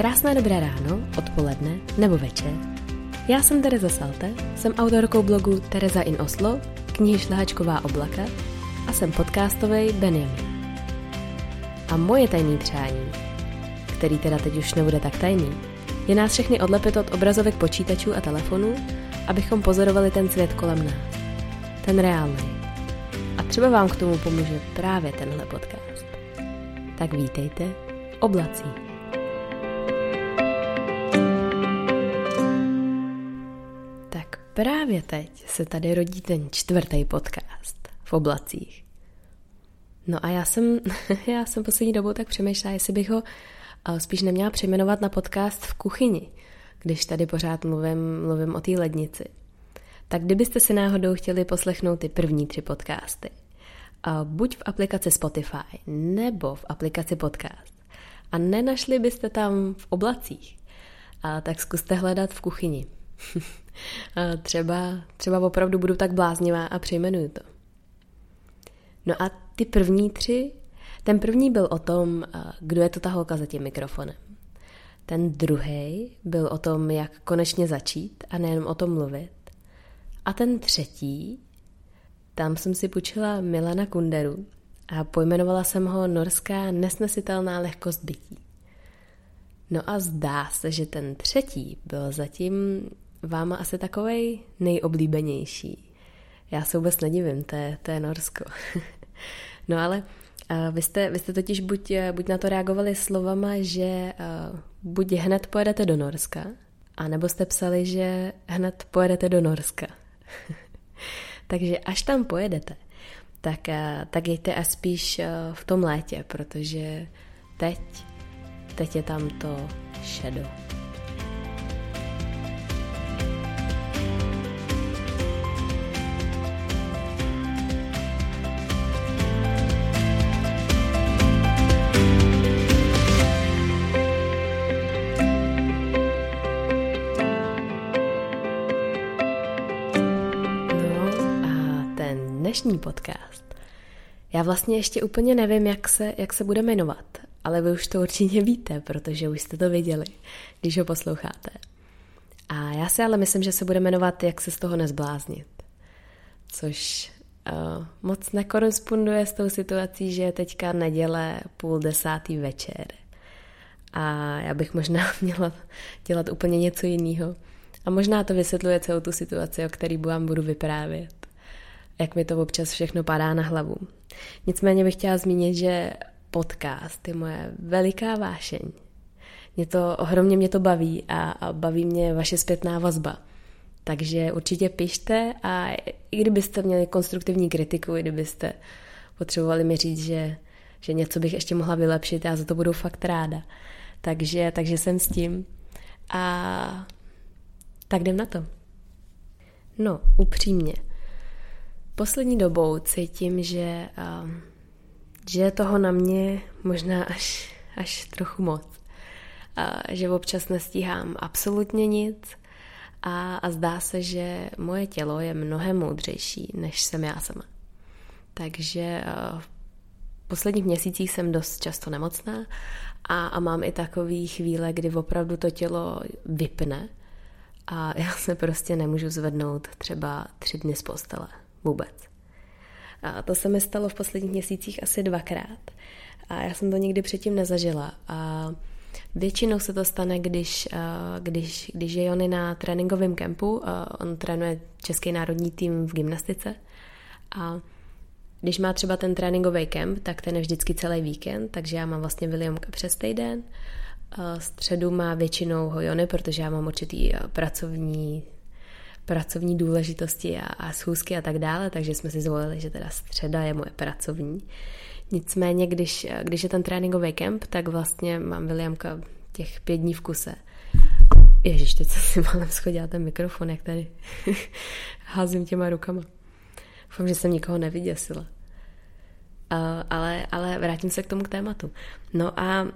Krásné dobré ráno, odpoledne nebo večer. Já jsem Tereza Salte, jsem autorkou blogu Tereza in Oslo, knihy Šlehačková oblaka a jsem podcastový Benjamin. A moje tajný přání, který teda teď už nebude tak tajný, je nás všechny odlepit od obrazovek počítačů a telefonů, abychom pozorovali ten svět kolem nás. Ten reálný. A třeba vám k tomu pomůže právě tenhle podcast. Tak vítejte, oblací. Právě teď se tady rodí ten čtvrtý podcast v oblacích. No a já jsem, já jsem poslední dobou tak přemýšlela, jestli bych ho spíš neměla přejmenovat na podcast v kuchyni, když tady pořád mluvím, mluvím o té lednici. Tak kdybyste si náhodou chtěli poslechnout ty první tři podcasty, buď v aplikaci Spotify nebo v aplikaci Podcast, a nenašli byste tam v oblacích, tak zkuste hledat v kuchyni. Třeba, třeba opravdu budu tak bláznivá a přejmenuju to. No a ty první tři, ten první byl o tom, kdo je to ta holka za tím mikrofonem. Ten druhý byl o tom, jak konečně začít a nejenom o tom mluvit. A ten třetí, tam jsem si půjčila Milana Kunderu a pojmenovala jsem ho Norská nesnesitelná lehkost bytí. No a zdá se, že ten třetí byl zatím váma asi takovej nejoblíbenější. Já se vůbec nedivím, to je, to je Norsko. no ale uh, vy, jste, vy jste totiž buď, buď na to reagovali slovama, že uh, buď hned pojedete do Norska, anebo jste psali, že hned pojedete do Norska. Takže až tam pojedete, tak, uh, tak jděte a spíš uh, v tom létě, protože teď, teď je tam to šedo. Dnešní podcast. Já vlastně ještě úplně nevím, jak se, jak se bude jmenovat, ale vy už to určitě víte, protože už jste to viděli, když ho posloucháte. A já si ale myslím, že se bude jmenovat Jak se z toho nezbláznit. Což uh, moc nekoresponduje s tou situací, že je teďka neděle půl desátý večer. A já bych možná měla dělat úplně něco jiného. A možná to vysvětluje celou tu situaci, o který vám budu vyprávět jak mi to občas všechno padá na hlavu. Nicméně bych chtěla zmínit, že podcast je moje veliká vášeň. Mě to, ohromně mě to baví a, a baví mě vaše zpětná vazba. Takže určitě pište a i kdybyste měli konstruktivní kritiku, i kdybyste potřebovali mi říct, že, že něco bych ještě mohla vylepšit, já za to budu fakt ráda. Takže, takže jsem s tím. A tak jdem na to. No, upřímně. Poslední dobou cítím, že, že je toho na mě možná až, až trochu moc. Uh, že občas nestíhám absolutně nic a, a zdá se, že moje tělo je mnohem moudřejší, než jsem já sama. Takže v posledních měsících jsem dost často nemocná a, a mám i takové chvíle, kdy opravdu to tělo vypne a já se prostě nemůžu zvednout třeba tři dny z postele. Vůbec. A to se mi stalo v posledních měsících asi dvakrát. A já jsem to nikdy předtím nezažila. A většinou se to stane, když, když, když je Jony na tréninkovém kempu. On trénuje Český národní tým v gymnastice. A když má třeba ten tréninkový kemp, tak ten je vždycky celý víkend, takže já mám vlastně Williamka přes týden. Středu má většinou ho Jony, protože já mám určitý pracovní pracovní důležitosti a, a schůzky a tak dále, takže jsme si zvolili, že teda středa je moje pracovní. Nicméně, když, když je ten tréninkový kemp, tak vlastně mám Williamka těch pět dní v kuse. Ježiš, teď jsem si malem schodila ten mikrofon, jak tady házím těma rukama. Doufám, že jsem nikoho nevyděsila. Uh, ale, ale vrátím se k tomu k tématu. No a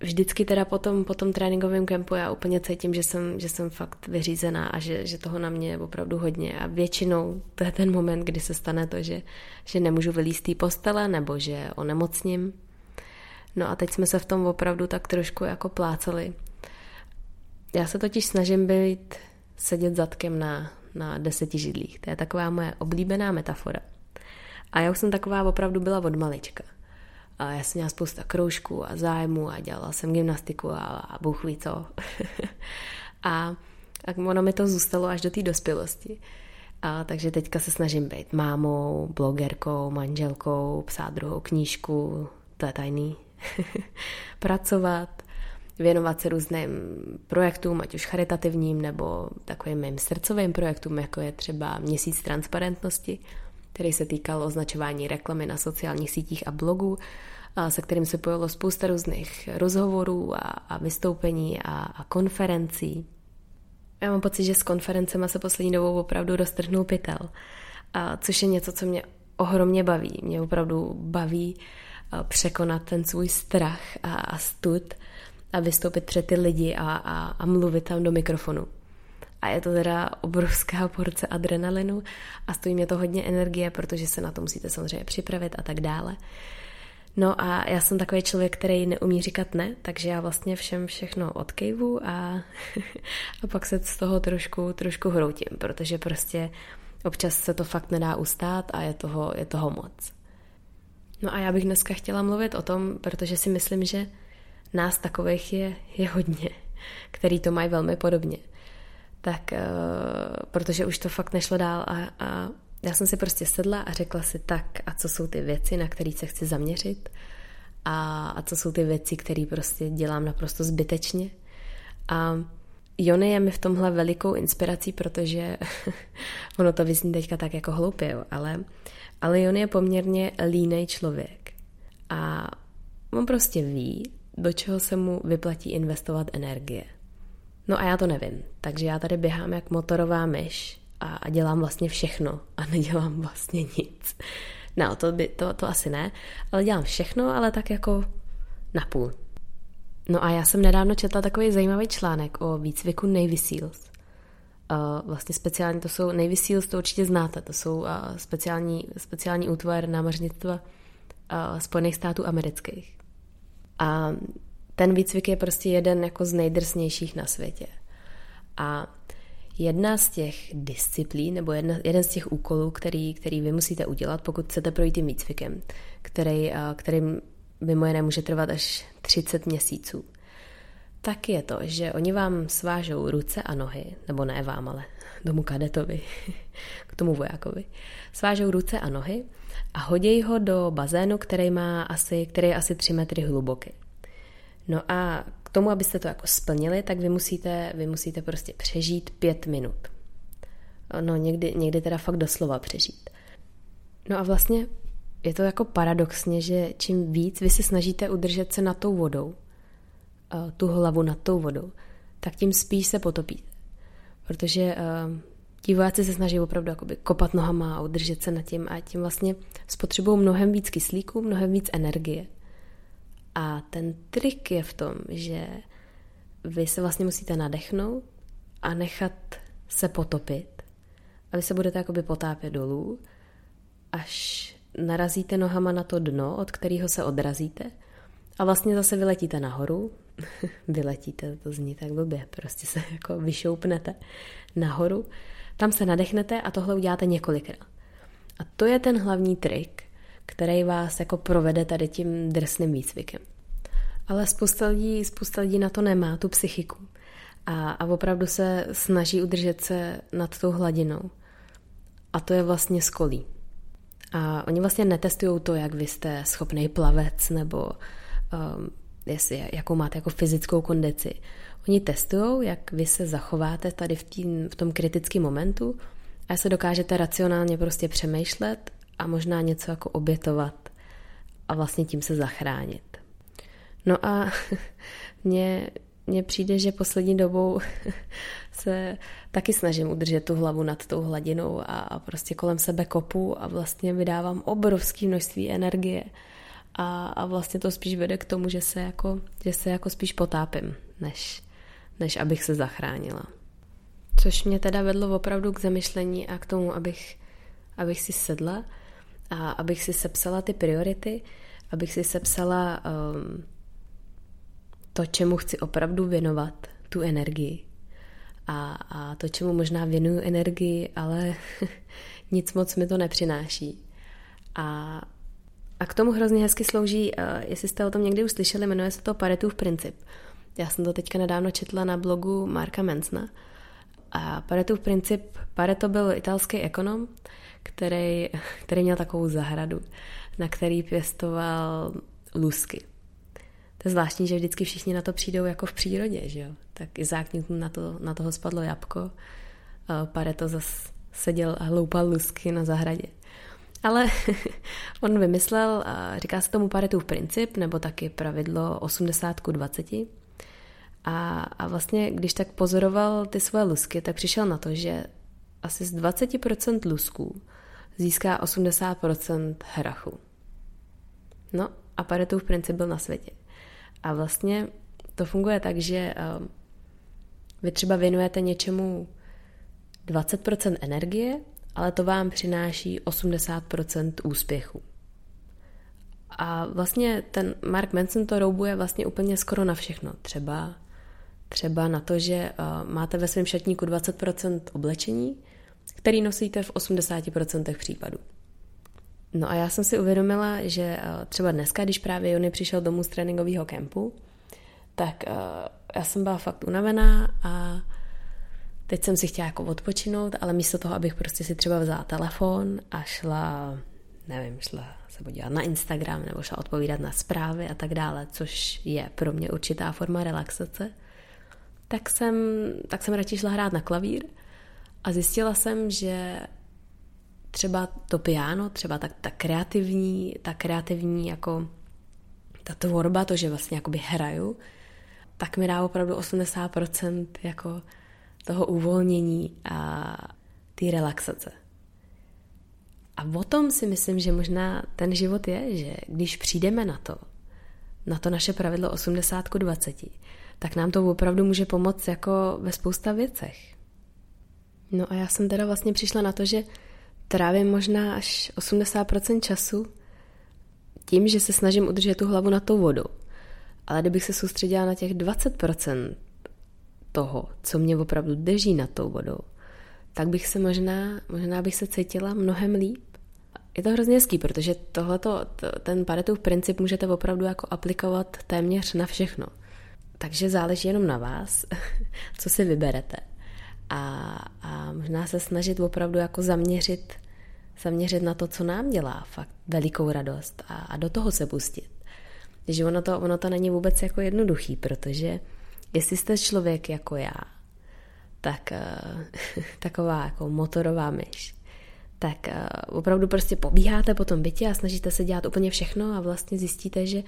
vždycky teda po tom, po tom tréninkovém kempu já úplně cítím, že jsem, že jsem fakt vyřízená a že, že toho na mě je opravdu hodně a většinou to je ten moment, kdy se stane to, že, že nemůžu vylíst té postele nebo že onemocním. No a teď jsme se v tom opravdu tak trošku jako plácali já se totiž snažím být sedět zadkem na, na deseti židlích. To je taková moje oblíbená metafora. A já už jsem taková opravdu byla od malička. A já jsem měla spousta kroužků a zájmu a dělala jsem gymnastiku a, a bůh ví co. a, a ono mi to zůstalo až do té dospělosti. A takže teďka se snažím být mámou, blogerkou, manželkou, psát druhou knížku, to je tajný, pracovat, věnovat se různým projektům, ať už charitativním nebo takovým mým srdcovým projektům, jako je třeba Měsíc transparentnosti, který se týkal označování reklamy na sociálních sítích a blogu, se kterým se pojelo spousta různých rozhovorů a, a vystoupení a, a konferencí. Já mám pocit, že s konferencema se poslední dobou opravdu roztrhnul pytel, a což je něco, co mě ohromně baví. Mě opravdu baví překonat ten svůj strach a, a stud a vystoupit před ty lidi a, a, a mluvit tam do mikrofonu. A je to teda obrovská porce adrenalinu a stojí mě to hodně energie, protože se na to musíte samozřejmě připravit a tak dále. No a já jsem takový člověk, který neumí říkat ne, takže já vlastně všem všechno odkejvu a, a pak se z toho trošku, trošku hroutím, protože prostě občas se to fakt nedá ustát a je toho, je toho moc. No a já bych dneska chtěla mluvit o tom, protože si myslím, že nás takových je, je hodně, který to mají velmi podobně. Tak, uh, protože už to fakt nešlo dál a, a já jsem si prostě sedla a řekla si tak, a co jsou ty věci, na které se chci zaměřit a, a co jsou ty věci, které prostě dělám naprosto zbytečně. A Jony je mi v tomhle velikou inspirací, protože ono to vyzní teďka tak jako hloupě, jo, ale, ale Jony je poměrně línej člověk. A on prostě ví, do čeho se mu vyplatí investovat energie. No a já to nevím, takže já tady běhám jak motorová myš a, a dělám vlastně všechno a nedělám vlastně nic. No, to, by, to, to asi ne, ale dělám všechno, ale tak jako napůl. No a já jsem nedávno četla takový zajímavý článek o výcviku Navy Seals. Uh, vlastně speciálně to jsou, Navy Seals to určitě znáte, to jsou uh, speciální, speciální útvar námořnictva uh, Spojených států amerických. A ten výcvik je prostě jeden jako z nejdrsnějších na světě. A jedna z těch disciplín, nebo jedna, jeden z těch úkolů, který, který vy musíte udělat, pokud chcete projít tím výcvikem, který, který mimo jiné může trvat až 30 měsíců, tak je to, že oni vám svážou ruce a nohy, nebo ne vám, ale tomu kadetovi, k tomu vojákovi, svážou ruce a nohy a hodí ho do bazénu, který, má asi, který je asi 3 metry hluboký. No a k tomu, abyste to jako splnili, tak vy musíte, vy musíte prostě přežít pět minut. No někdy, někdy teda fakt doslova přežít. No a vlastně je to jako paradoxně, že čím víc vy se snažíte udržet se nad tou vodou, tu hlavu nad tou vodou, tak tím spíš se potopíte. Protože ti vojáci se snaží opravdu jakoby kopat nohama a udržet se nad tím a tím vlastně spotřebují mnohem víc kyslíku, mnohem víc energie. A ten trik je v tom, že vy se vlastně musíte nadechnout a nechat se potopit. A vy se budete jakoby potápět dolů, až narazíte nohama na to dno, od kterého se odrazíte a vlastně zase vyletíte nahoru. vyletíte, to zní tak blbě, prostě se jako vyšoupnete nahoru, tam se nadechnete a tohle uděláte několikrát. A to je ten hlavní trik, který vás jako provede tady tím drsným výcvikem. Ale spousta lidí, spousta lidí na to nemá, tu psychiku. A, a opravdu se snaží udržet se nad tou hladinou. A to je vlastně skolí. A oni vlastně netestují to, jak vy jste schopný plavec nebo um, jestli, jakou máte jako fyzickou kondici. Oni testují, jak vy se zachováte tady v, tím, v tom kritickém momentu a se dokážete racionálně prostě přemýšlet a možná něco jako obětovat a vlastně tím se zachránit. No a mně, mně přijde, že poslední dobou se taky snažím udržet tu hlavu nad tou hladinou a, a prostě kolem sebe kopu a vlastně vydávám obrovské množství energie a, a vlastně to spíš vede k tomu, že se jako, že se jako spíš potápím, než, než abych se zachránila. Což mě teda vedlo opravdu k zamyšlení a k tomu, abych, abych si sedla a abych si sepsala ty priority, abych si sepsala um, to, čemu chci opravdu věnovat tu energii. A, a to, čemu možná věnuju energii, ale nic moc mi to nepřináší. A, a k tomu hrozně hezky slouží, uh, jestli jste o tom někdy už slyšeli, jmenuje se to Paretův princip. Já jsem to teďka nedávno četla na blogu Marka Mensna. A Paretův princip, Pareto byl italský ekonom, který, který měl takovou zahradu, na který pěstoval lusky. To je zvláštní, že vždycky všichni na to přijdou jako v přírodě, že jo? Tak Izák Newton na, to, na toho spadlo jabko, Pareto zase seděl a hloupal lusky na zahradě. Ale on vymyslel, říká se tomu Paretův princip, nebo taky pravidlo 80 k 20. A, a vlastně, když tak pozoroval ty svoje lusky, tak přišel na to, že asi z 20% lusků získá 80% hrachu. No a Paretův princip byl na světě. A vlastně to funguje tak, že vy třeba věnujete něčemu 20% energie, ale to vám přináší 80% úspěchu. A vlastně ten Mark Manson to roubuje vlastně úplně skoro na všechno. Třeba, třeba na to, že máte ve svém šatníku 20% oblečení, který nosíte v 80% případů. No a já jsem si uvědomila, že třeba dneska, když právě Jony přišel domů z tréninkového kempu, tak já jsem byla fakt unavená a teď jsem si chtěla jako odpočinout, ale místo toho, abych prostě si třeba vzala telefon a šla, nevím, šla se podívat na Instagram nebo šla odpovídat na zprávy a tak dále, což je pro mě určitá forma relaxace, tak jsem, tak jsem radši šla hrát na klavír a zjistila jsem, že třeba to piano, třeba tak ta kreativní, ta kreativní jako ta tvorba, to, že vlastně jakoby hraju, tak mi dá opravdu 80% jako toho uvolnění a té relaxace. A o tom si myslím, že možná ten život je, že když přijdeme na to, na to naše pravidlo 80 k 20, tak nám to opravdu může pomoct jako ve spousta věcech. No a já jsem teda vlastně přišla na to, že trávím možná až 80% času tím, že se snažím udržet tu hlavu na tou vodou. Ale kdybych se soustředila na těch 20% toho, co mě opravdu drží nad tou vodou, tak bych se možná, možná bych se cítila mnohem líp. Je to hrozně hezký, protože tohleto, ten Paretův princip můžete opravdu jako aplikovat téměř na všechno. Takže záleží jenom na vás, co si vyberete. A, a možná se snažit opravdu jako zaměřit, zaměřit na to, co nám dělá fakt velikou radost a, a do toho se pustit. Takže ono to, ono to není vůbec jako jednoduchý, protože Jestli jste člověk jako já, tak uh, taková jako motorová myš, tak uh, opravdu prostě pobíháte po tom bytě a snažíte se dělat úplně všechno a vlastně zjistíte, že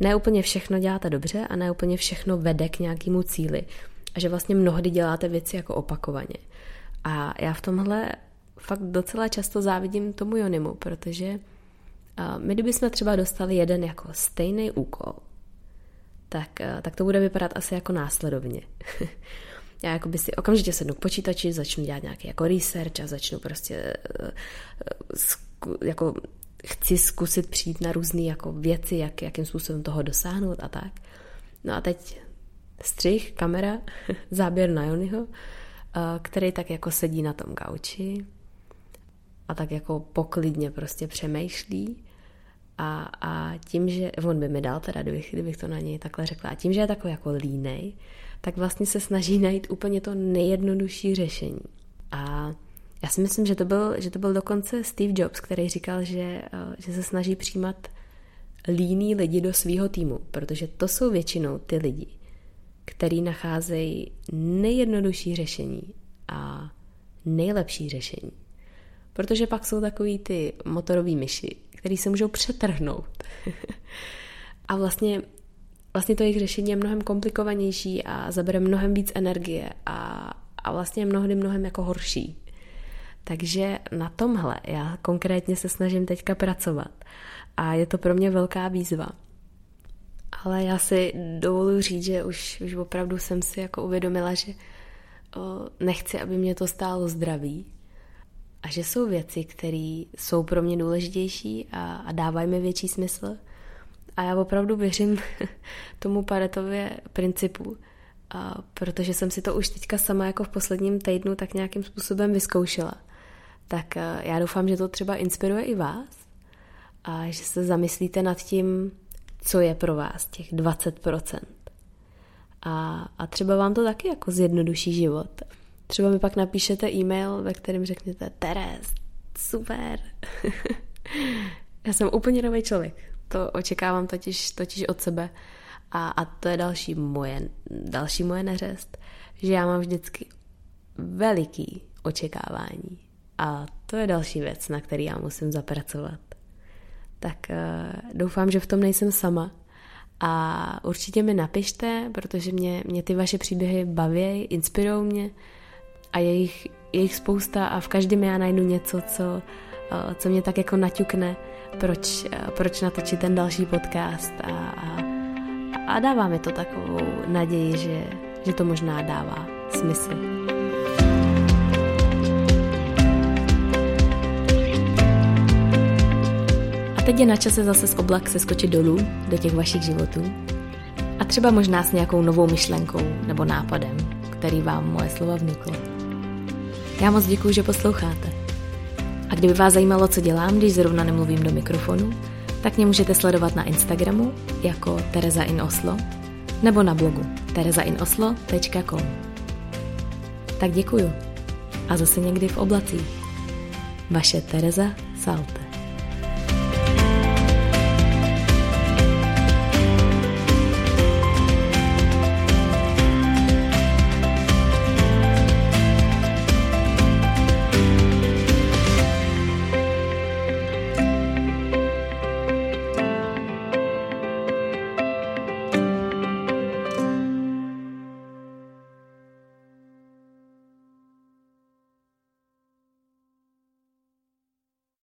ne úplně všechno děláte dobře a ne úplně všechno vede k nějakému cíli a že vlastně mnohdy děláte věci jako opakovaně. A já v tomhle fakt docela často závidím tomu Jonimu, protože uh, my kdybychom třeba dostali jeden jako stejný úkol, tak, eh, tak to bude vypadat asi jako následovně. Já jako by si okamžitě sednu k počítači, začnu dělat nějaký jako research a začnu prostě eh, eh, jako chci zkusit přijít na různé jako věci, jak, jakým způsobem toho dosáhnout a tak. No a teď střih, kamera, záběr na Jonyho, který tak jako sedí na tom gauči a tak jako poklidně prostě přemýšlí a, a tím, že on by mi dal teda, kdybych, kdybych to na něj takhle řekla, a tím, že je takový jako línej, tak vlastně se snaží najít úplně to nejjednodušší řešení. A já si myslím, že to byl, že to byl dokonce Steve Jobs, který říkal, že, eh, že se snaží přijímat líní lidi do svého týmu, protože to jsou většinou ty lidi, který nacházejí nejjednodušší řešení a nejlepší řešení. Protože pak jsou takový ty motorový myši, který se můžou přetrhnout. a vlastně, vlastně to jejich řešení je mnohem komplikovanější a zabere mnohem víc energie a, a vlastně mnohdy mnohem jako horší. Takže na tomhle já konkrétně se snažím teďka pracovat a je to pro mě velká výzva. Ale já si dovoluji říct, že už, už opravdu jsem si jako uvědomila, že o, nechci, aby mě to stálo zdraví, a že jsou věci, které jsou pro mě důležitější a, a dávají mi větší smysl. A já opravdu věřím tomu Paretově principu a protože jsem si to už teďka sama jako v posledním týdnu tak nějakým způsobem vyzkoušela. Tak eh, já doufám, že to třeba inspiruje i vás a že se zamyslíte nad tím, co je pro vás těch 20%. A, a třeba vám to taky jako zjednoduší život. Třeba mi pak napíšete e-mail, ve kterém řeknete Teres, super. já jsem úplně nový člověk. To očekávám totiž, totiž od sebe. A, a to je další moje, další moje neřest, že já mám vždycky veliký očekávání. A to je další věc, na který já musím zapracovat. Tak uh, doufám, že v tom nejsem sama. A určitě mi napište, protože mě, mě ty vaše příběhy baví, inspirují mě a je jich, je jich spousta a v každém já najdu něco, co, uh, co mě tak jako naťukne, proč, uh, proč natočit ten další podcast a, a a dává mi to takovou naději, že, že to možná dává smysl. Teď je na čase zase z oblak se skočit dolů do těch vašich životů a třeba možná s nějakou novou myšlenkou nebo nápadem, který vám moje slova vnuklo. Já moc děkuji, že posloucháte. A kdyby vás zajímalo, co dělám, když zrovna nemluvím do mikrofonu, tak mě můžete sledovat na Instagramu jako Tereza in Oslo nebo na blogu terezainoslo.com. Tak děkuju a zase někdy v oblacích. Vaše Tereza Salte.